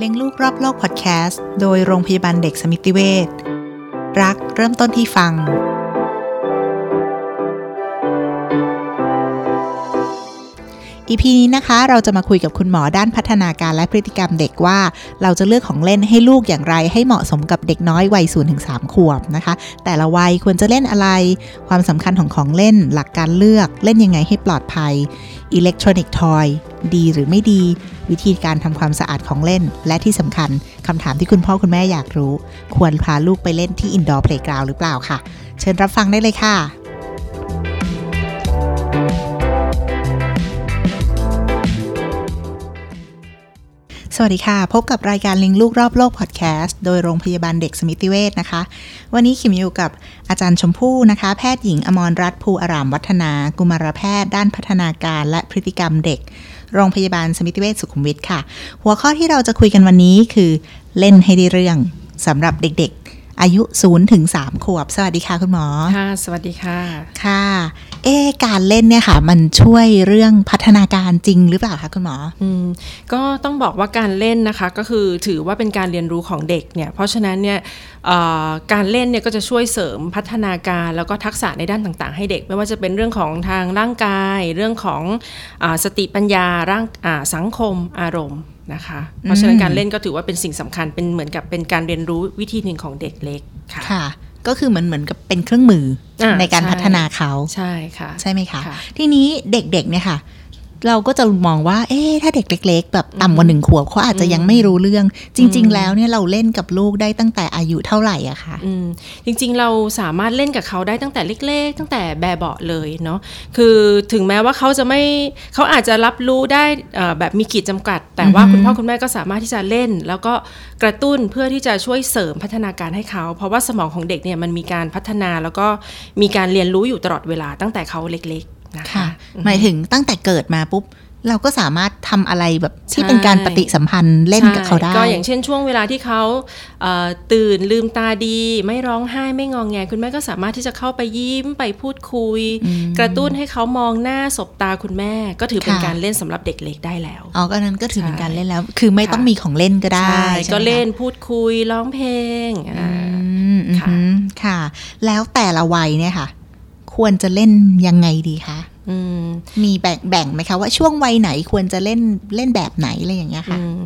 เลี้ยงลูกรอบโลกพอดแคสต์โดยโรงพยาบาลเด็กสมิติเวชรักเริ่มต้นที่ฟัง อีพีนี้นะคะเราจะมาคุยกับคุณหมอด้านพัฒนาการและพฤติกรรมเด็กว่า เราจะเลือกของเล่นให้ลูกอย่างไร ให้เหมาะสมกับเด็กน้อยวัย0ถึง3ขวบนะคะ แต่ละวัยควรจะเล่นอะไร ความสำคัญของของเล่น หลักการเลือกเล่นยังไงให้ปลอดภัย electronic toy ดีหรือไม่ดี วิธีการทำความสะอาดของเล่น และที่สำคัญคำถามที่คุณพ่อคุณแม่อยากรู้ ควรพาลูกไปเล่นที่ indoor playground หรือเปล่าค่ะ เชิญรับฟังได้เลยค่ะ สวัสดีค่ะ พบกับรายการเลี้ยงลูกรอบโลกพอดแคสต์โดยโรงพยาบาลเด็กสมิติเวชนะคะ วันนี้ขิมอยู่กับอาจารย์ชมพู่นะคะ แพทย์หญิงอมรรัตน์ภูอารามวัฒนา กุมารแพทย์ด้านพัฒนาการและพฤติกรรมเด็ก โรงพยาบาลสมิติเวชสุขุมวิทค่ะ หัวข้อที่เราจะคุยกันวันนี้คือ เล่นให้ได้เรื่องสำหรับเด็กๆ อายุ0ถึง3ขวบ สวัสดีค่ะคุณหมอค่ะสวัสดีค่ะค่ะ เอ๊ะการเล่นเนี่ยค่ะ มันช่วยเรื่องพัฒนาการจริงหรือเปล่าคะคุณหมออืมก็ต้องบอกว่าการเล่นนะคะก็คือถือว่าเป็นการเรียนรู้ของเด็กเนี่ยเพราะฉะนั้นเนี่ยเอ่อการเล่นเนี่ยก็จะช่วยเสริมพัฒนาการแล้วก็ทักษะในด้านต่างๆ ให้เด็ก ไม่ว่าจะเป็นเรื่องของทางร่างกาย เรื่องของอาสติปัญญาร่างอ่าสังคมอารมณ์นะคะเพราะฉะนั้นการเล่นก็ถือว่าเป็นสิ่งสำคัญเป็นเหมือนกับเป็นการเรียนรู้วิธีหนึ่งของเด็กเล็กค่ะค่ะ ก็คือเหมือนเหมือนกับเป็นเครื่องมืออาในการใช่พัฒนาเขาใช่ค่ะ ใช่ไหมคะค่ะทีนี้เด็กๆเนี่ยค่ะ เราก็จะมองว่า เอ๊ะถ้าเด็กเล็ก ๆ แบบต่ำกว่าหนึ่งขวบเขาอาจจะยังไม่รู้เรื่อง จริง ๆ แล้วเนี่ยเราเล่นกับลูกได้ตั้งแต่อายุเท่าไหร่อะคะอืมจริง ๆ เราสามารถเล่นกับเขาได้ตั้งแต่เล็ก ๆ ตั้งแต่แบบเบาะเลยเนาะคือถึงแม้ว่าเขาจะไม่เขาอาจจะรับรู้ได้เอ่อแบบมีขีดจำกัด แต่ว่าคุณพ่อคุณแม่ก็สามารถที่จะเล่น แล้วก็กระตุ้นเพื่อที่จะช่วยเสริมพัฒนาการให้เขา เพราะว่าสมองของเด็กเนี่ยมันมีการพัฒนาแล้วก็มีการเรียนรู้อยู่ตลอดเวลาตั้งแต่เขาเล็ก ๆ นะคะค่ะ หมายถึงตั้งแต่เกิดมาปุ๊บเราก็สามารถทำอะไรแบบที่เป็นการปฏิสัมพันธ์เล่นกับเขาได้ใช่ก็อย่างเช่นช่วงเวลาที่เขาเอ่อตื่นลืมตาดี ไม่ร้องไห้ไม่งองแง คุณแม่ก็สามารถที่จะเข้าไปยิ้มไปพูดคุย กระตุ้นให้เขามองหน้าสบตาคุณแม่ ก็ถือเป็นค่ะการเล่นสำหรับเด็กเล็กได้แล้วอ๋อก็นั้นก็ถือเป็นใช่การเล่นแล้ว คือไม่ต้องค่ะมีของเล่นก็ได้ใช่ใช่ไหมคะก็เล่นพูดคุยร้องเพลงอ่าอืมอืมค่ะค่ะ แล้วแต่ละวัยเนี่ยค่ะ ควรจะเล่นยังไงดีคะอื มมีแบ่งแบ่งไหมคะว่าช่วงวัยไหนควรจะเล่นเล่นแบบไหนอะไรอย่างเงี้ยค่ะอืม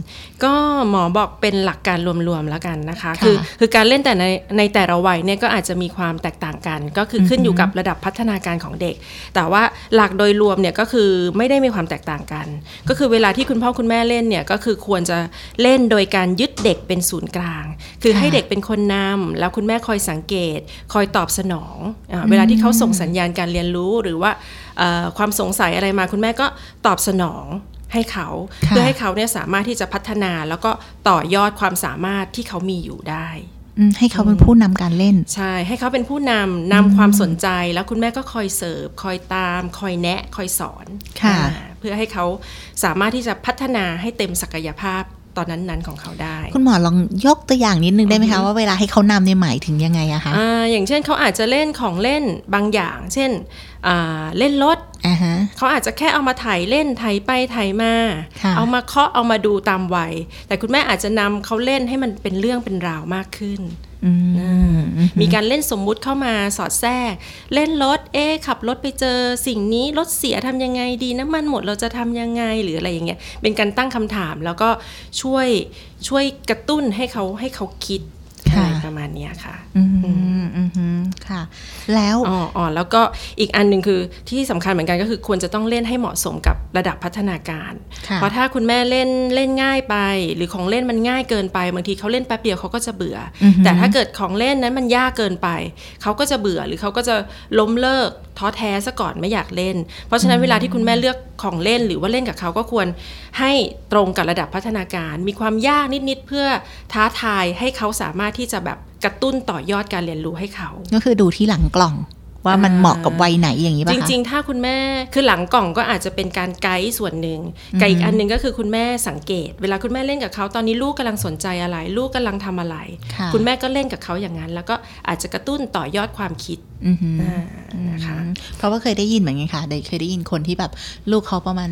ก็หมอบอกเป็นหลักการรวมๆแล้วกันนะคะค่ะคือคือการเล่นแต่ในในแต่ละวัยเนี่ยก็อาจจะมีความแตกต่างกัน ก็คือขึ้นอยู่กับระดับพัฒนาการของเด็ก แต่ว่าหลักโดยรวมเนี่ยก็คือไม่ได้มีความแตกต่างกัน ก็คือเวลาที่คุณพ่อคุณแม่เล่นเนี่ยก็คือควรจะเล่นโดยการยึดเด็กเป็นศูนย์กลาง คือค่ะให้เด็กเป็นคนนำแล้วคุณแม่คอยสังเกต คอยตอบสนองอาเวลาที่เขาส่งสัญญาณการเรียนรู้หรือว่าเอ่อความสงสัยอะไรมาคุณแม่ก็ตอบสนองให้เขาค่ะเพื่อให้เขาเนี่ยสามารถที่จะพัฒนาแล้วก็ต่อยอดความสามารถที่เขามีอยู่ได้อืมให้เขาเป็นผู้นำการเล่น ใช่ ให้เขาเป็นผู้นำนำความสนใจแล้วคุณแม่ก็คอยเสิร์ฟคอยตาม คอยแนะ คอยสอนค่ะอ่าเพื่อให้เขาสามารถที่จะพัฒนาให้เต็มศักยภาพ ตอนนั้นๆของเขาได้ คุณหมอลองยกตัวอย่างนิดนึงได้ไหมคะ ว่าเวลาให้เขานำเนี่ยหมายถึงยังไงอะคะอ่าอย่างเช่นเขาอาจจะเล่นของเล่นบางอย่าง เช่นอ่าเล่นรถอ่าฮะเขาอาจจะแค่เอามาถ่ายเล่นถ่ายไปถ่ายมาค่ะเอามาเคาะเอามาดูตามวัย แต่คุณแม่อาจจะนำเขาเล่นให้มันเป็นเรื่องเป็นราวมากขึ้นอื มมีการเล่นสมมุติเข้ามาสอดแทรก เล่นรถเอ๊ะขับรถไปเจอสิ่งนี้รถเสียทำยังไงดีน้ำมันหมดเราจะทำยังไงหรืออะไรอย่างเงี้ยเป็นการตั้งคำถามแล้วก็ช่วยช่วยกระตุ้นให้เขาให้เขาคิดอะค่ะไร ประมาณเนี้ยค่ะอืมอืมอืมค่ะ แล้วอ๋ออ๋อแล้วก็อีกอันหนึ่งคือที่สำคัญเหมือนกันก็คือควรจะต้องเล่นให้เหมาะสมกับระดับพัฒนาการค่ะเพราะถ้าคุณแม่เล่นเล่นง่ายไป หรือของเล่นมันง่ายเกินไปบางทีเขาเล่นแป๊บเดียวเขาก็จะเบื่อออหือแต่ถ้าเกิดของเล่นนั้นมันยากเกินไป เขาก็จะเบื่อหรือเขาก็จะล้มเลิกท้อแท้ซะก่อนไม่อยากเล่น เพราะฉะนั้นเวลาที่คุณแม่เลือก ของเล่นหรือว่าเล่นกับเขาก็ควรให้ตรงกับระดับพัฒนาการ มีความยากนิดๆเพื่อท้าทายให้เขาสามารถที่จะแบบกระตุ้นต่อยอดการเรียนรู้ให้เขา ก็คือดูที่หลังกล่อง ว่ามันอ่าเหมาะกับวัยไหนอย่างนี้ป่ะจคะริง ๆ ถ้าคุณแม่คือหลังกล่องก็อาจจะเป็นการไกด์ส่วนหนึ่งกับอีกอันหนึ่งก็คือคุณแม่สังเกต เวลาคุณแม่เล่นกับเขาตอนนี้ลูกกำลังสนใจอะไร ลูกกำลังทำอะไรค่ะคุณแม่ก็เล่นกับเขาอย่างนั้น แล้วก็อาจจะกระตุ้นต่อยอดความคิดอือหืออ่านะคะเพราะว่าเคยได้ยินเหมือนกันค่ะได้เคยได้ยินคนที่แบบลูกเขาประมาณ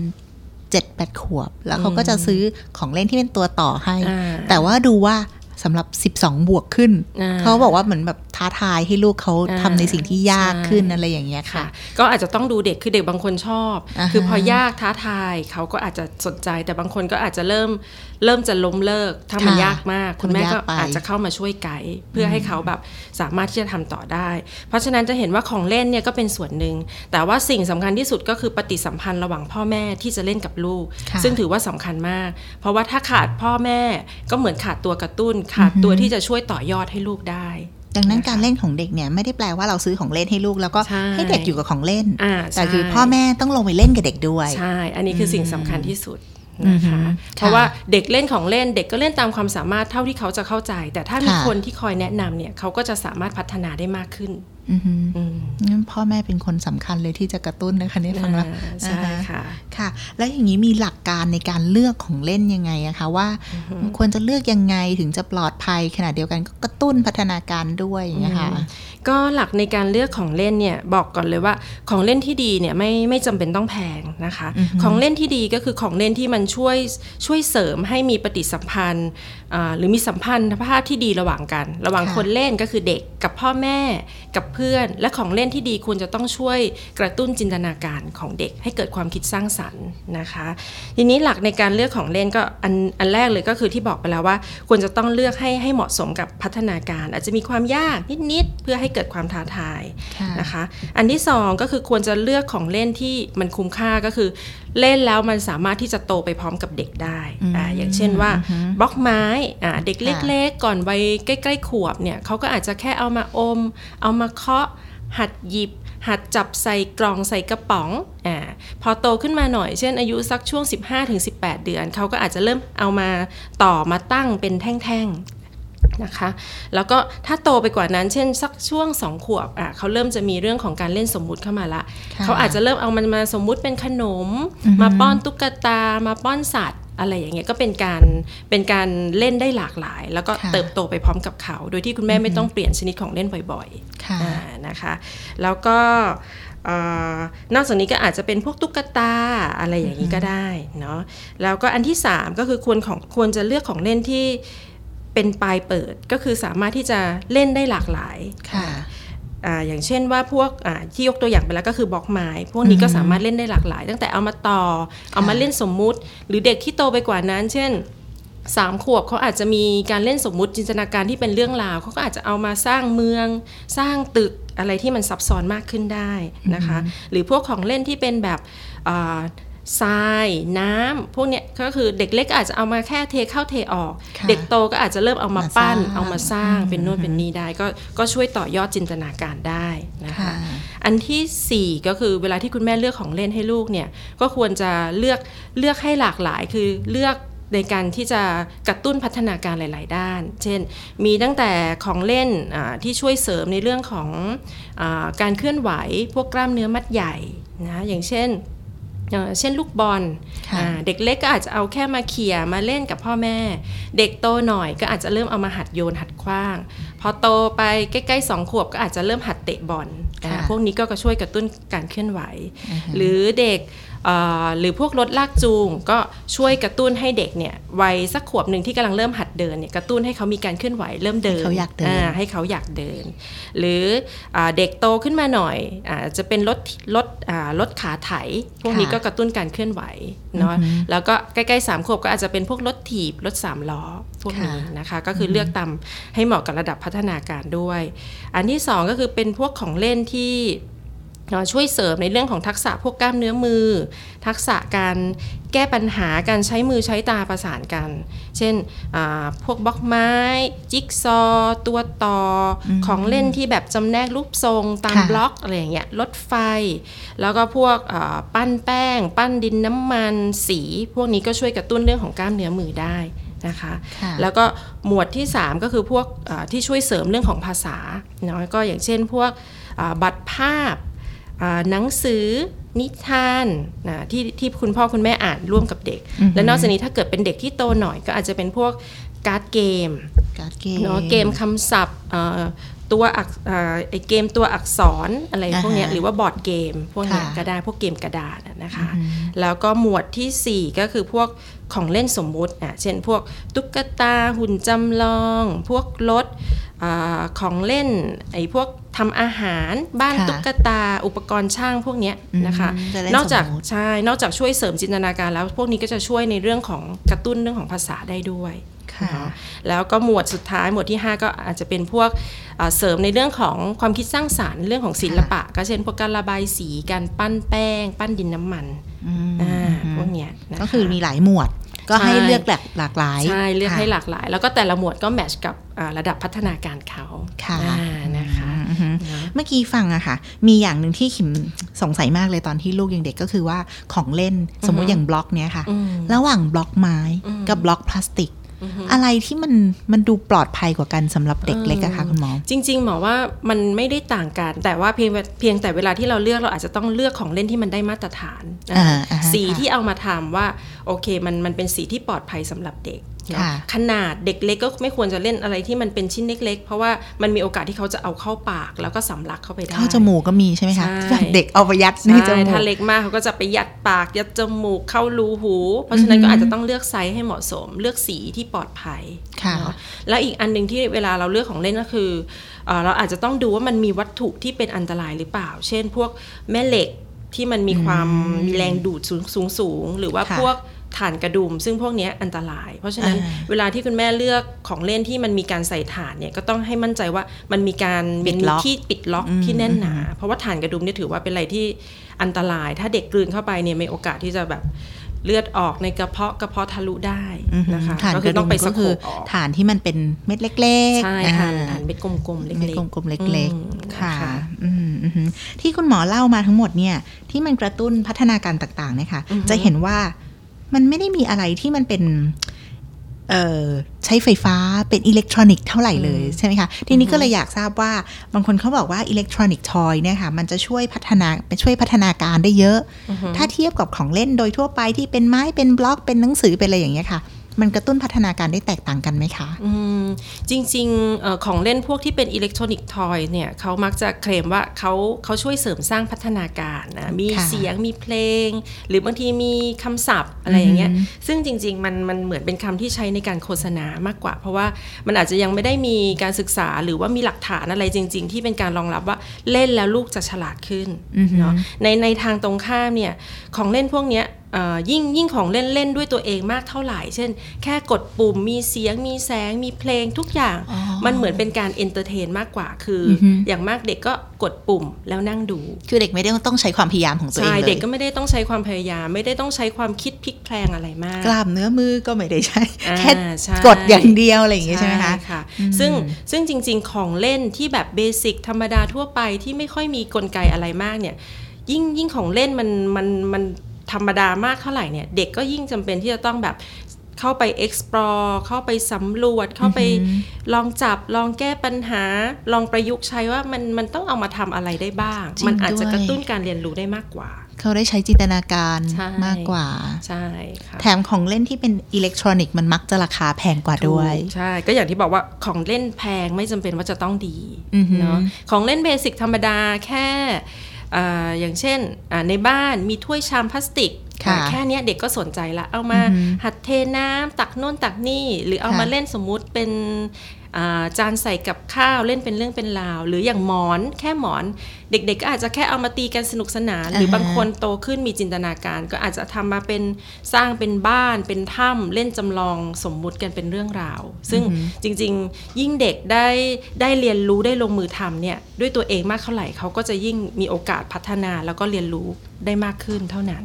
เจ็ดแปดขวบ แล้วเขาก็จะซื้อของเล่นที่เป็นตัวต่อให้อ่าแต่ว่าดูว่าสำหรับ 12 บวกขึ้นอ่าเขาบอกว่าเหมือนแบบ ท้าทายให้ลูกเขาอ่าทำในสิ่งที่ยากใช่ขึ้นอะไรอย่างเงี้ยค่ะค่ะ ก็อาจจะต้องดูเด็กคือเด็กบางคนชอบอ่าฮะคือพอยากท้าทายเขาก็อาจจะสนใจ แต่บางคนก็อาจจะเริ่มเริ่มจะล้มเลิกถ้ามันค่ะยากมากถ้าคุณแม่มันก็ยากไปอาจจะเข้ามาช่วยไกด์เพื่อให้เขาแบบสามารถที่จะทำต่อได้ เพราะฉะนั้นจะเห็นว่าของเล่นเนี่ยก็เป็นส่วนหนึ่ง แต่ว่าสิ่งสำคัญที่สุดก็คือปฏิสัมพันธ์ระหว่างพ่อแม่ที่จะเล่นกับลูกค่ะซึ่งถือว่าสำคัญมาก เพราะว่าถ้าขาดพ่อแม่ก็เหมือนขาดตัวกระตุ้น ขาดตัวที่จะช่วยต่อยอดให้ลูกได้ ดังนั้นการเล่นของเด็กเนี่ยไม่ได้แปลว่าเราซื้อของเล่นให้ลูก แล้วก็ใช่ให้เด็กอยู่กับของเล่นอ่าแต่คือใช่พ่อแม่ต้องลงไปเล่นกับเด็กด้วย ใช่ อันนี้คือสิ่งสำคัญที่สุดนะคะอือฮึเพราะว่าเด็กเล่นของเล่นเด็กก็เล่นตามความสามารถเท่าที่เขาจะเข้าใจ แต่ถ้ามีค่ะคนที่คอยแนะนำเนี่ยเขาก็จะสามารถพัฒนาได้มากขึ้นอือหืออืม งั้นพ่อแม่เป็นคนสำคัญเลยที่จะกระตุ้นนะคะเนี่ยฟังแล้วอ่าใช่อ่าฮะค่ะค่ะ แล้วอย่างนี้มีหลักการในการเลือกของเล่นยังไงอะคะว่าควรจะเลือกยังไงถึงจะปลอดภัยขณะเดียวกันก็กระตุ้นพัฒนาการด้วยอย่างเงี้ยค่ะก็หลักในการเลือกของเล่นเนี่ยบอกก่อนเลยว่าของเล่นที่ดีเนี่ยไม่ไม่จำเป็นต้องแพงนะคะ ของเล่นที่ดีก็คือของเล่นที่มันช่วยช่วยเสริมให้มีปฏิสัมพันธ์อ่าหรือมีสัมพันธภาพที่ดีระหว่างกัน ระหว่างค่ะคนเล่นก็คือเด็กกับพ่อแม่กับเพื่อน และของเล่นที่ดีควรจะต้องช่วยกระตุ้นจินตนาการของเด็ก ให้เกิดความคิดสร้างสรรค์นะคะ ทีนี้หลักในการเลือกของเล่นก็อันอันแรกเลยก็คือที่บอกไปแล้วว่า ควรจะต้องเลือกให้ให้เหมาะสมกับพัฒนาการ อาจจะมีความยากนิดๆเพื่อให้เกิดความท้าทายค่ะนะคะ อันที่สองก็คือควรจะเลือกของเล่นที่มันคุ้มค่าก็คือเล่นแล้วมันสามารถที่จะโตไปพร้อมกับเด็กได้อ่าอย่างเช่นว่าบล็อกไม้อ่าเด็กเล็กๆ ก่อนวัยใกล้ๆขวบเนี่ยเขาก็อาจจะแค่เอามาอม เอามาเคาะหัดหยิบ หัดจับใส่กล่องใส่กระป๋องอ่าพอโตขึ้นมาหน่อยเช่นอายุสักช่วง 15-18 เดือน เขาก็อาจจะเริ่มเอามาต่อมาตั้งเป็นแท่งๆ นะคะแล้วก็ถ้าโตไปกว่านั้น เช่นสักช่วงสองขวบอะเขาเริ่มจะมีเรื่องของการเล่นสมมุติเข้ามาละค่ะเขาอาจจะเริ่มเอามันมาสมมุติเป็นขนม มาป้อนตุ๊กตา มาป้อนสัตว์อะไรอย่างเงี้ยก็เป็นการเป็นการเล่นได้หลากหลาย แล้วก็ค่ะเติบโตไปพร้อมกับเขา โดยที่คุณแม่ไม่ต้องเปลี่ยนชนิดของเล่นบ่อยๆค่ะอ่านะคะ แล้วก็เอ่อนอกจากนี้ก็อาจจะเป็นพวกตุ๊กตาอะไรอย่างนี้ก็ได้เนาะแล้วก็อันที่ 3 ก็คือควรของควรจะเลือกของเล่นที่ เป็นปลายเปิดก็คือสามารถที่จะเล่นได้หลากหลายค่ะอ่าอย่างเช่นว่าพวกอ่าที่ยกตัวอย่างไปแล้วก็คือบล็อกไม้พวกนี้ก็สามารถเล่นได้หลากหลาย ตั้งแต่เอามาต่อ เอามาเล่นสมมุติ หรือเด็กที่โตไปกว่านั้น เช่นสามขวบเขาอาจจะมีการเล่นสมมุติจินตนาการที่เป็นเรื่องราวเขาก็อาจจะเอามาสร้างเมือง สร้างตึกอะไรที่มันซับซ้อนมากขึ้นได้นะคะ หรือพวกของเล่นที่เป็นแบบอ่า ทรายน้ำพวกเนี้ยก็คือเด็กเล็กก็อาจจะเอามาแค่เทเข้าเทออกค่ะเด็กโตก็อาจจะเริ่มเอามาปั้นมาสร้างเอามาสร้างเป็นนู่นเป็นนี่ได้ ก็ก็ช่วยต่อยอดจินตนาการได้นะคะค่ะอันที่สี่ก็คือเวลาที่คุณแม่เลือกของเล่นให้ลูกเนี่ยก็ควรจะเลือกเลือกให้หลากหลายคือเลือกในการที่จะกระตุ้นพัฒนาการหลาย ๆ ด้าน เช่น มีตั้งแต่ของเล่นอ่าที่ช่วยเสริมในเรื่องของอาการเคลื่อนไหว พวกกล้ามเนื้อมัดใหญ่นะ อย่างเช่น เอ่อเช่นลูกบอลค่ะอ่าเด็กเล็กก็อาจจะเอาแค่มาเขี่ยมาเล่นกับพ่อแม่ เด็กโตหน่อยก็อาจจะเริ่มเอามาหัดโยนหัดคว้าง พอโตไปใกล้ๆสองขวบก็อาจจะเริ่มหัดเตะบอลค่ะอ่าพวกนี้ก็ช่วยกระตุ้นการเคลื่อนไหว หรือเด็กเอ่อ หรือพวกรถลากจูงก็ช่วยกระตุ้นให้เด็กเนี่ยวัยสักขวบหนึ่งที่กำลังเริ่มหัดเดินเนี่ยกระตุ้นให้เขามีการเคลื่อนไหวเริ่มเดินให้เขาอยากเดินให้เขาอยากเดิน หรืออาเด็กโตขึ้นมาหน่อยอาจะเป็นรถรถอ่ารถขาไถ พวกนี้ก็กระตุ้นการเคลื่อนไหวเนาะแล้วก็ใกล้ๆสามขวบก็อาจจะเป็นพวกรถถีบรถสามล้อพวกนี้ค่ะนะคะ ก็คือเลือกตามให้เหมาะกับระดับพัฒนาการด้วย อันที่สองก็คือเป็นพวกของเล่นที่เอ่อ ช่วยเสริมในเรื่องของทักษะพวกกล้ามเนื้อมือ ทักษะการแก้ปัญหาการใช้มือใช้ตาประสานกัน เช่นอ่าพวกบล็อกไม้ จิ๊กซอว์ตัวต่ออของเล่นที่แบบจำแนกรูปทรงตามค่ะบล็อกอะไรอย่างเงี้ยรถไฟ แล้วก็พวกอ่าปั้นแป้ง ปั้นดินน้ำมันสี พวกนี้ก็ช่วยกระตุ้นเรื่องของกล้ามเนื้อมือได้นะคะค่ะแล้วก็หมวดที่ 3 ก็คือพวกอ่าที่ช่วยเสริมเรื่องของภาษาเนาะก็อย่างเช่นพวกอ่าบัตรภาพอ่า หนังสือนิทานนะที่ที่คุณพ่อคุณแม่อ่านร่วมกับเด็ก และนอกจากนี้ถ้าเกิดเป็นเด็กที่โตหน่อยก็อาจจะเป็นพวกการ์ดเกมการ์ดเกมเนาะเกมคำศัพท์เอ่อตัวอักอ่าไอเกมตัวอักษรอะไรพวกเนี้ยอ่าฮะหรือว่าบอร์ดเกม พวกเนี้ยค่ะก็ได้พวกเกมกระดาษอะนะคะ แล้วก็หมวดทีสี่ 4 ก็คือพวกของเล่นสมมุติอะเช่นพวกตุ๊กตาหุ่นจำลอง พวกรถอาของเล่นไอ้พวก ทำอาหารบ้านค่ะตุ๊กตา อุปกรณ์ช่างพวกเนี้ยนะคะอืมจะเล่นนอกจากสมมุติใช่นอกจากช่วยเสริมจินตนาการแล้ว พวกนี้ก็จะช่วยในเรื่องของกระตุ้นเรื่องของภาษาได้ด้วยค่ะเนาะแล้วก็หมวดสุดท้ายหมวดที่ 5 ก็อาจจะเป็นพวกอ่าเสริมในเรื่องของความคิดสร้างสารรค์เรื่องของศิลปะ ก็เช่นพวกการระบายสีการปั้นแป้ง ปั้นดินน้ำมันอืมอ่าพวกเนี้ยนะะก็คือมีหลายหมวดก็ให้ใช่เลือกแบบหลากหลายใช่เลือกค่ะให้หลากหลาย แล้วก็แต่ละหมวดก็แมทช์กับอ่าระดับพัฒนาการเขาค่ะอ่านะคะอือฮึนะ เมื่อกี้ฟังอะค่ะ มีอย่างหนึ่งที่ขิมสงสัยมากเลยตอนที่ลูกยังเด็กก็คือว่าของเล่นสมมุติอย่างบล็อกเนี้ยค่ะอืมระหว่างบล็อกไม้อืมกับบล็อกพลาสติก อะไรที่มันมันดูปลอดภัยกว่ากันสำหรับเด็กเล็กอะคะคุณหมอ จริง ๆ หมอว่ามันไม่ได้ต่างกัน แต่ว่าเพียงเพียงแต่เวลาที่เราเลือกเราอาจจะต้องเลือกของเล่นที่มันได้มาตรฐานนะอ่าอ่าฮะสีค่ะที่เอามาทำว่าโอเคมันมันเป็นสีที่ปลอดภัยสำหรับเด็กเนอะค่ะ ขนาดเด็กเล็กก็ไม่ควรจะเล่นอะไรที่มันเป็นชิ้นเล็ก ๆ เพราะว่ามันมีโอกาสที่เขาจะเอาเข้าปาก แล้วก็สำลักเข้าไปได้เข้าจมูกก็มีใช่ไหมคะใช่ที่แบบเด็กเอาไปยัดในจใช่มูกถ้าเล็กมากเขาก็จะไปยัดปากยัดจมูกเข้ารูหู เพราะฉะนั้นก็อาจจะต้องเลือกไซส์ให้เหมาะสม เลือกสีที่ปลอดภัยค่ะเนอะแล้วอีกอันหนึ่งที่เวลาเราเลือกของเล่นก็คือเอ่อเราอาจจะต้องดูว่ามันมีวัตถุที่เป็นอันตรายหรือเปล่า เช่น พวกแม่เหล็กที่มันมีความมีแรงดูดสูงสูงสูงหรือว่าค่ะพวก ถ่านกระดุม ซึ่งพวกเนี้ยอันตราย เพราะฉะนั้นอ่าเวลาที่คุณแม่เลือกของเล่นที่มันมีการใส่ถ่านเนี่ยก็ต้องให้มั่นใจว่ามันมีการปิดล็อกที่ปิดล็อกที่แน่นหนา เพราะว่าถ่านกระดุมเนี่ยถือว่าเป็นอะไรที่อันตราย ถ้าเด็กกลืนเข้าไปเนี่ยมีโอกาสที่จะแบบเลือดออกในกระเพาะกระเพาะทะลุได้นะคะถ่านกระดุมก็คือต้องไป scope ออกถ่านที่มันเป็นเม็ดเล็กๆใช่ถ่านอ่าถ่านเม็ดกลมๆเล็กเม็ดๆกลมๆเล็กอืมๆค่ะนะคะอืมอือหือที่คุณหมอเล่ามาทั้งหมดเนี่ยที่มันกระตุ้นพัฒนาการต่างๆเนี่ยค่ะจะเห็นว่า มันไม่ได้มีอะไรที่มันเป็นเอ่อใช้ไฟฟ้าเป็นอิเล็กทรอนิกส์เท่าไหร่เลยใช่ไหมคะ ทีนี้ก็เลยอยากทราบว่าบางคนเขาบอกว่า electronic toy เนี่ยค่ะมันจะช่วยพัฒนาไปช่วยพัฒนาการได้เยอะ ถ้าเทียบกับของเล่นโดยทั่วไปที่เป็นไม้เป็นบล็อกเป็นหนังสือเป็นอะไรอย่างเงี้ยค่ะ มันกระตุ้นพัฒนาการได้แตกต่างกันไหมคะอืมจริงๆเอ่อของเล่นพวกที่เป็นอิเล็กทรอนิกส์ทอยเนี่ยเขามักจะเคลมว่าเขาเขาช่วยเสริมสร้างพัฒนาการนะมีค่ะเสียงมีเพลง หรือบางทีมีคำศัพท์อะไรอย่างเงี้ยซึ่งจริงๆมันมันเหมือนเป็นคำที่ใช้ในการโฆษณามากกว่า เพราะว่ามันอาจจะยังไม่ได้มีการศึกษาหรือว่ามีหลักฐานอะไรจริง ๆ ที่เป็นการรองรับว่าเล่นแล้วลูกจะฉลาดขึ้นเนาะในในทางตรงข้ามเนี่ยของเล่นพวกเนี้ยเอ่อ ยิ่งยิ่งของเล่นเล่นด้วยตัวเองมากเท่าไหร่ เช่น แค่กดปุ่มมีเสียงมีแสงมีเพลงทุกอย่างอ๋อมันเหมือนเป็นการ entertain มากกว่าคืออย่างมากเด็กก็กดปุ่มแล้วนั่งดู คือเด็กไม่ได้ต้องใช้ความพยายามของตัวเองใช่เลยเด็กก็ไม่ได้ต้องใช้ความพยายาม ไม่ได้ต้องใช้ความคิดพลิกแพลงอะไรมาก กล้ามเนื้อมือก็ไม่ได้ใช้อ่าแค่ใช่กดอย่างเดียวอะไรอย่างเงี้ยใช่ไหมคะค่ะซึ่งซึ่งจริง ๆ ของเล่นที่แบบเบสิกธรรมดาทั่วไปที่ไม่ค่อยมีกลไกอะไรมากเนี่ยยิ่งยิ่งของเล่นมันมันมัน ธรรมดามากเท่าไหร่เนี่ย เด็กก็ยิ่งจำเป็นที่จะต้องแบบเข้าไป explore เข้าไปสำรวจ เข้าไปลองจับ ลองแก้ปัญหา ลองประยุกต์ใช้ว่ามันมันต้องเอามาทำอะไรได้บ้างจริงมันอาจจะด้วยกระตุ้นการเรียนรู้ได้มากกว่า เขาได้ใช้จินตนาการใช่มากกว่า ใช่ค่ะแถมของเล่นที่เป็นอิเล็กทรอนิกส์มันมักจะราคาแพงกว่าด้วยถูกใช่ ก็อย่างที่บอกว่าของเล่นแพงไม่จำเป็นว่าจะต้องดีอือหือเนาะ ของเล่นเบสิกธรรมดาแค่ อ่าอย่างเช่นอ่าในบ้านมีถ้วยชามพลาสติกค่ะอ่าแค่เนี้ยเด็กก็สนใจละ เอามาอือหือหัดเทน้ำตักโน่นตักนี่ หรือเอาค่ะมาเล่นสมมุติเป็นอ่า จานใส่กับข้าวเล่นเป็นเรื่องเป็นราว หรืออย่างหมอนแค่หมอน เด็กๆก็อาจจะแค่เอามาตีกันสนุกสนาน หรืออ่าฮะบางคนโตขึ้นมีจินตนาการ ก็อาจจะทำมาเป็นสร้างเป็นบ้านเป็นถ้ำเล่นจำลองสมมุติกันเป็นเรื่องราว ซึ่งจริงๆ ยิ่งเด็กได้ได้เรียนรู้ได้ลงมือทำเนี่ยด้วยตัวเองมากเท่าไหร่เขาก็จะยิ่งมีโอกาสพัฒนาแล้วก็เรียนรู้ ได้มากขึ้นเท่านั้น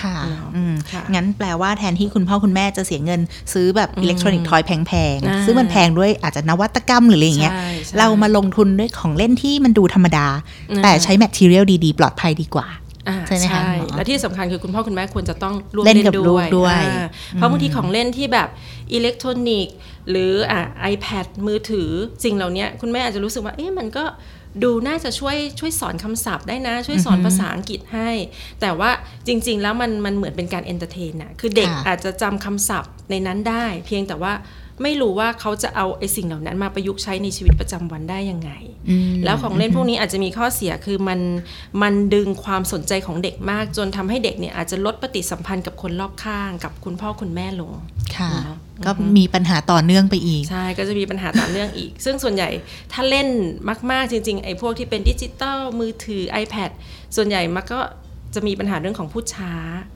ค่ะเนาะอืมค่ะงั้นแปลว่าแทนที่คุณพ่อคุณแม่จะเสียเงิน ซื้อแบบ electronic toy แพงอ่าๆซึ่งมันแพงด้วยอาจจะนวัตกรรมหรืออะไรอย่างเงี้ยใช่ใช่เรามาลงทุนด้วยของเล่นที่มันดูธรรมดาอ่าแต่ใช้ material ดีๆ ปลอดภัยดีกว่าอ่าใช่ไหมคะคุณหมอและที่สำคัญคือคุณพ่อคุณแม่ควรจะต้องร่วมเล่นเล่นกับลูด้กวยด้วยอ่าเพราะบางทีของเล่นที่แบบอิเล็กทรอนิกส์ หรืออะ iPad มือถือสิ่งเหล่านี้คุณแม่อาจจะรู้สึกว่าเอ๊ะมันก็ ดูน่าจะช่วยช่วยสอนคำศัพท์ได้นะ ช่วยสอนภาษาอังกฤษให้ แต่ว่าจริง ๆ แล้วมันมันเหมือนเป็นการ entertain น่ะคือเด็กค่ะอาจจะจำคำศัพท์ในนั้นได้ เพียงแต่ว่า ไม่รู้ว่าเขาจะเอาไอ้สิ่งเหล่านั้นมาประยุกต์ใช้ในชีวิตประจำวันได้ยังไงอืมแล้วของเล่นพวกนี้อาจจะมีข้อเสียคือมันมันดึงความสนใจของเด็กมาก จนทำให้เด็กเนี่ยอาจจะลดปฏิสัมพันธ์กับคนรอบข้างกับคุณพ่อคุณแม่ลงค่ะเนอะก็มีปัญหาต่อเนื่องไปอีก ใช่ ก็จะมีปัญหาต่อเนื่องอีก ซึ่งส่วนใหญ่ถ้าเล่นมาก ๆ จริง ๆ ไอ้พวกที่เป็นดิจิตอลมือถือ iPad ส่วนใหญ่มันก็ จะมีปัญหาเรื่องของพูดช้า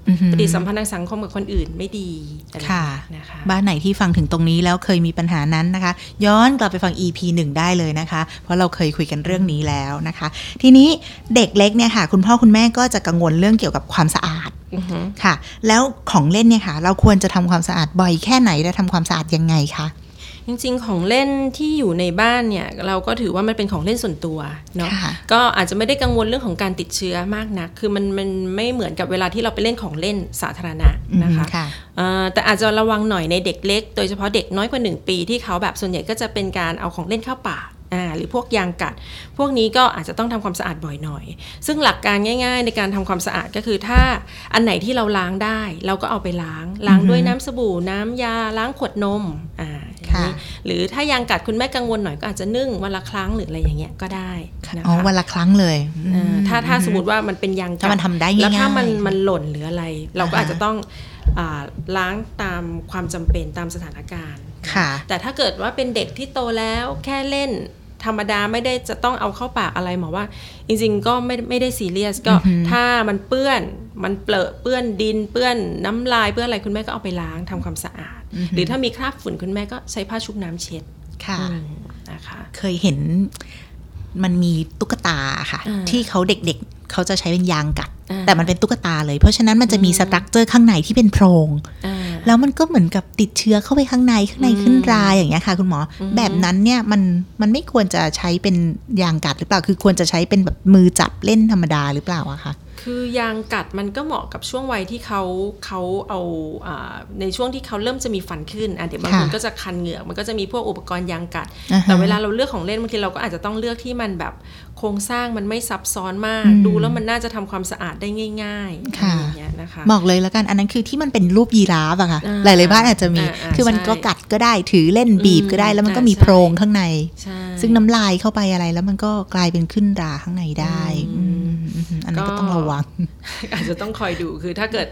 อือหือปฏิสัมพันธ์ทางสังคมกับคนอื่นไม่ดีอะไรค่ะนะคะบ้านไหนที่ฟังถึงตรงนี้แล้วเคยมีปัญหานั้นนะคะ ย้อนกลับไปฟัง EP 1ได้เลยนะคะ เพราะเราเคยคุยกันเรื่องนี้แล้วนะคะ ทีนี้เด็กเล็กเนี่ยค่ะ คุณพ่อคุณแม่ก็จะกังวลเรื่องเกี่ยวกับความสะอาดอือฮึค่ะ แล้วของเล่นเนี่ยค่ะ เราควรจะทำความสะอาดบ่อยแค่ไหนและทำความสะอาดยังไงคะ จริงๆ ของเล่นที่อยู่ในบ้านเนี่ยเราก็ถือว่ามันเป็นของเล่นส่วนตัวเนาะค่ะก็อาจจะไม่ได้กังวลเรื่องของการติดเชื้อมากนัก คือมันมันไม่เหมือนกับเวลาที่เราไปเล่นของเล่นสาธารณะนะคะอืมค่ะเอ่อแต่อาจจะระวังหน่อยในเด็กเล็ก โดยเฉพาะเด็กน้อยกว่า 1 ปีที่เขาแบบส่วนใหญ่ก็จะเป็นการเอาของเล่นเข้าปาก อ่าหรือพวกยางกัด พวกนี้ก็อาจจะต้องทำความสะอาดบ่อยหน่อย ซึ่งหลักการง่าย ๆ ในการทำความสะอาดก็คือถ้าอันไหนที่เราล้างได้ เราก็เอาไปล้าง ล้างด้วยน้ำสบู่ น้ำยาล้างขวดนมอ่าอย่างนี้ค่ะหรือถ้ายางกัดคุณแม่กังวลหน่อยก็อาจจะนึ่งวันละครั้งหรืออะไรอย่างเงี้ยก็ได้นะอ๋อคะวันละครั้งเลยเอ่อมถ้าถ้าสมมติว่ามันเป็นยางกัดถ้ามันทำได้ง่ายๆแล้วถ้ามันมันหล่นหรืออะไร เราก็อ่าฮะอาจจะต้องอา ล้างตามความจำเป็นตามสถานการณ์ค่ะแต่ถ้าเกิดว่าเป็นเด็กที่โตแล้วแค่เล่นธรรมดาไม่ได้จะต้องเอาเข้าปากอะไรหมอว่า จริงๆก็ไม่ไม่ได้ซีเรียสก็อือหือถ้ามันเปื้อนมันเปลอะเปื้อนดินเปื้อนน้ำลายเปื้อนอะไรคุณแม่ก็เอาไปล้างทำความสะอาด หรือถ้ามีคราบฝุ่นคุณแม่ก็ใช้ผ้าชุบน้ำเช็ดค่ะอืมนะคะเคยเห็นมันมีตุ๊กตาค่ะอ่าที่เขาเด็กๆ เขาจะใช้เป็นยางกัดอ่า แต่มันเป็นตุ๊กตาเลย เพราะฉะนั้นมันจะมีสตรัคเจอร์ข้างในที่เป็นโพรงอ่าแล้วมันก็เหมือนกับติดเชื้อเข้าไปข้างในข้างในอืมขึ้นราอย่างเงี้ยค่ะ คุณหมออมแบบนั้นเนี่ยมันมันไม่ควรจะใช้เป็นยางกัดหรือเปล่า คือควรจะใช้เป็นแบบมือจับเล่นธรรมดาหรือเปล่าอะคะ คือยางกัดมันก็เหมาะกับช่วงวัยที่เขาเขาเอาอาในช่วงที่เขาเริ่มจะมีฟันขึ้นอะเดี๋ยวบางค่ะคนก็จะคันเหงือกมันก็จะมีพวกอุปกรณ์ยางกัดอ่าฮะแต่เวลาเราเลือกของเล่นบางทีเราก็อาจจะต้องเลือกที่มันแบบโครงสร้างมันไม่ซับซ้อนมากอืมดูแล้วมันน่าจะทำความสะอาดได้ง่ายๆค่ะอะไรอย่างเงี้ยนะคะบอกเลยแล้วกันอันนั้นคือที่มันเป็นรูปยีราฟอะค่ะอ่าหลายๆบ้านอาจจะมีอ่าอ่าคือมันใช่ก็กัดก็ได้ถือเล่นบีบก็ได้แล้วมันก็อ่ามีใช่โพรงข้างในใช่ซึ่งน้ำลายเข้าไปอะไรแล้วมันก็กลายเป็นขึ้นราข้างในได้อืม อืมอืมอืมอันนั้นก็ก็ต้องระวัง อาจจะต้องคอยดูคือถ้าเกิด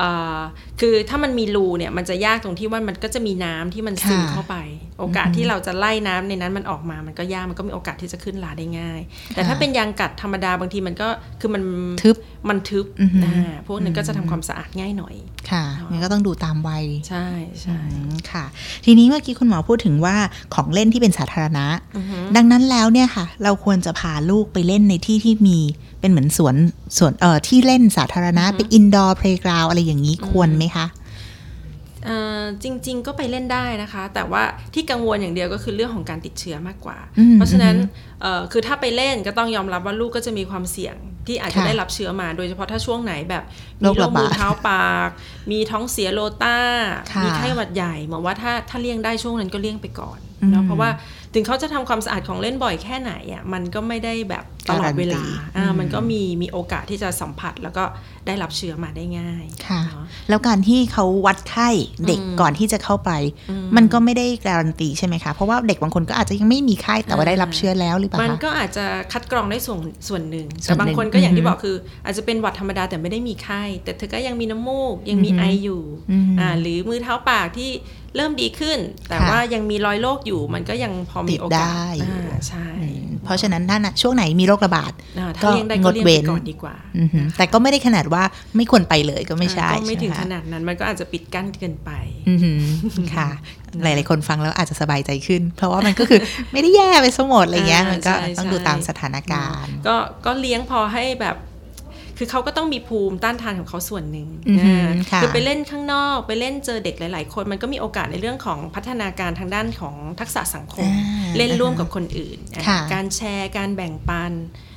เอ่อคือถ้ามันมีรูเนี่ยมันจะยากตรงที่ว่ามันก็จะมีน้ำที่มันซึมค่ะเข้าไป โอกาสที่เราจะไล่น้ำในนั้นมันออกมา มันก็ยากมันก็มีโอกาสที่จะขึ้นราได้ง่าย แต่ถ้าเป็นยางกัดธรรมดาบางทีมันก็คือมันทึบมันทึบอือหืออ่าพวกนั้นก็จะทำความสะอาดง่ายหน่อยค่ะงั้นก็ต้องดูตามวัยใช่ใช่อืมค่ะ ทีนี้เมื่อกี้คุณหมอพูดถึงว่าของเล่นที่เป็นสาธารณะอือฮึดังนั้นแล้วเนี่ยค่ะ เราควรจะพาลูกไปเล่นในที่ที่มีเป็นเหมือนสวนสวนเอ่อที่เล่นสาธารณะ เป็น indoor playground อะไรอย่างนี้ควรไหมคะเอ่อจริง ๆ ก็ไปเล่นได้นะคะ แต่ว่าที่กังวลอย่างเดียวก็คือเรื่องของการติดเชื้อมากกว่าอืมเพราะฉะนั้นเอ่อคือถ้าไปเล่นก็ต้องยอมรับว่าลูกก็จะมีความเสี่ยงที่อาจจะค่ะได้รับเชื้อมา โดยเฉพาะถ้าช่วงไหนแบบโรมีคโรระคบาดมือเท้าปาก มีท้องเสียโรต้าค่ะมีไข้หวัดใหญ่หมอว่าถ้าถ้าเลี่ยงได้ช่วงนั้นก็เลี่ยงไปก่อนอืม เนาะเพราะว่าถึงเขาจะทำความสะอาดของเล่นบ่อยแค่ไหนอะมันก็ไม่ได้แบบตลอดเวลาการันตีอ่าอืมมันก็มีมีโอกาสที่จะสัมผัสแล้วก็ได้รับเชื้อมาได้ง่ายค่ะเนาะแล้วการที่เขาวัดไข้เด็กอืมก่อนที่จะเข้าไปอืมมันก็ไม่ได้การันตีใช่ไหมคะเพราะว่าเด็กบางคนก็อาจจะยังไม่มีไข้แต่ว่าได้รับเชื้อแล้วหรือเปล่ามันคะก็อาจจะคัดกรองได้ส่วนส่วนหนึ่งส่แต่วนหนึ่งบางคนก็อย่างที่อือฮึบอกคือ อาจจะเป็นหวัดธรรมดาแต่ไม่ได้มีไข้แต่เธอก็ยังมีน้ำมูกยังมีอือฮึไออยู่อืมอ่าหรือมือเท้าปากที่เริ่มดีขึ้น แต่ค่ะว่ายังมีรอยโรคอยู่มันก็ยังพอมีโอกาสติดได้อยู่อ่าใช่อืมเพราะฉะนั้นถ้าน่ะช่วงไหนมีโรคระบาดอ่าถ้าก็เลี่ยงได้งก็ดเลี่ยงเว้ไปนก่อนดีกว่าอือหือแต่ก็ไม่ได้ขนาดว่าไม่ควรไปเลยก็ไม่ใช่ก็ไม่ถึงใช่ขหคะนาดนั้นมันก็อาจจะปิดกั้นเกินไปอือหือค่ะ หลาย ๆ คนฟังแล้วอาจจะสบายใจขึ้น เพราะว่ามันก็คือไม่ได้แย่ไปซะหมดอะไรเงี้ยอ่ามันก็ใช่ต้องใช่ดูตามสถานการณ์ ก็ก็เลี้ยงพอให้แบบ คือเขาก็ต้องมีภูมิต้านทานของเขาส่วนหนึ่งอือหืออ่าค่ะคือไปเล่นข้างนอกไปเล่นเจอเด็กหลาย ๆ คนมันก็มีโอกาสในเรื่องของพัฒนาการทางด้านของทักษะสังคมอ่าเล่นร่วมกับคนอื่นอะค่ะการแชร์การแบ่งปัน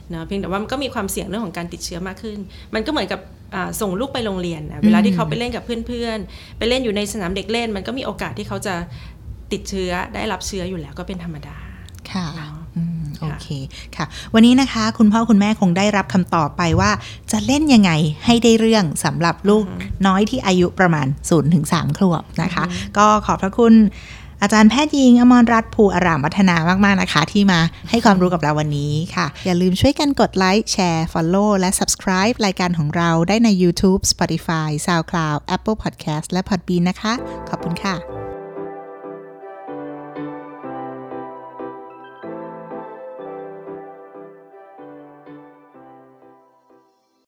เนาะเพียงแต่ว่ามันก็มีความเสี่ยงเรื่องของการติดเชื้อมากขึ้น มันก็เหมือนกับอ่าส่งลูกไปโรงเรียนนะเวลาที่เขาไปเล่นกับเพื่อนๆ ไปเล่นอยู่ในสนามเด็กเล่น มันก็มีโอกาสที่เขาจะติดเชื้อได้รับเชื้ออยู่แล้วก็เป็นธรรมดาค่ะเนาะอืมโอค่ะ เคค่ะ วันนี้นะคะ คุณพ่อคุณแม่คงได้รับคำตอบไปว่า จะเล่นยังไงให้ได้เรื่องสำหรับลูกน้อยที่อายุประมาณ0-3ถึงขวบนะคะ ก็ขอบพระคุณอาจารย์แพทย์หญิงอมรรัตน์ภูอารามวัฒนามาก ๆ นะคะ ที่มาให้ความรู้กับเราวันนี้ค่ะ อย่าลืมช่วยกันกดไลค์แชร์ Follow และ Subscribe รายการของเราได้ใน YouTube Spotify SoundCloud Apple Podcast และ Podbean นะคะ ขอบคุณค่ะ